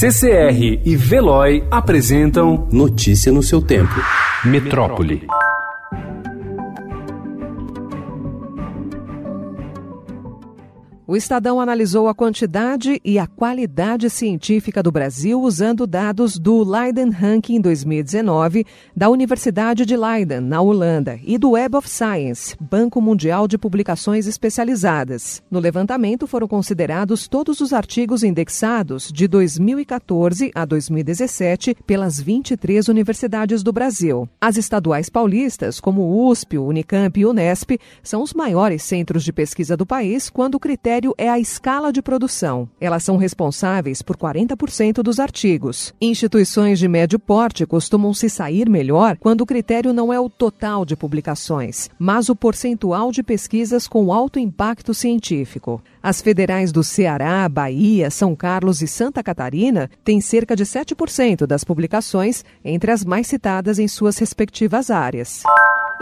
CCR e Veloy apresentam Notícia no seu tempo. Metrópole. O Estadão analisou a quantidade e a qualidade científica do Brasil usando dados do Leiden Ranking 2019 da Universidade de Leiden, na Holanda, e do Web of Science, Banco Mundial de Publicações Especializadas. No levantamento foram considerados todos os artigos indexados de 2014 a 2017 pelas 23 universidades do Brasil. As estaduais paulistas, como USP, Unicamp e Unesp, são os maiores centros de pesquisa do país quando o critério critério é a escala de produção. Elas são responsáveis por 40% dos artigos. Instituições de médio porte costumam se sair melhor quando o critério não é o total de publicações, mas o percentual de pesquisas com alto impacto científico. As federais do Ceará, Bahia, São Carlos e Santa Catarina têm cerca de 7% das publicações entre as mais citadas em suas respectivas áreas.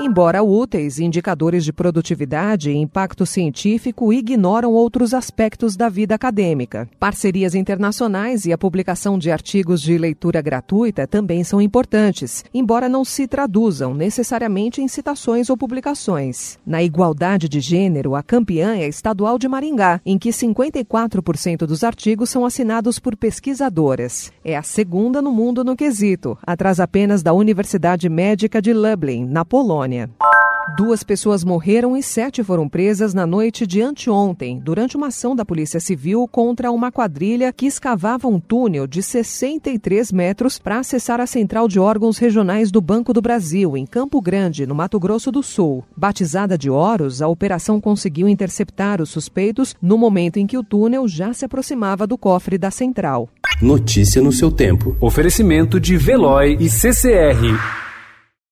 Embora úteis, indicadores de produtividade e impacto científico ignoram outros aspectos da vida acadêmica. Parcerias internacionais e a publicação de artigos de leitura gratuita também são importantes, embora não se traduzam necessariamente em citações ou publicações. Na igualdade de gênero, a campeã é a estadual de Maringá, em que 54% dos artigos são assinados por pesquisadoras. É a segunda no mundo no quesito, atrás apenas da Universidade Médica de Lublin, na Polônia. Duas pessoas morreram e sete foram presas na noite de anteontem, durante uma ação da Polícia Civil contra uma quadrilha que escavava um túnel de 63 metros para acessar a central de órgãos regionais do Banco do Brasil, em Campo Grande, no Mato Grosso do Sul. Batizada de Horus, a operação conseguiu interceptar os suspeitos no momento em que o túnel já se aproximava do cofre da central. Notícia no seu tempo. Oferecimento de Veloy e CCR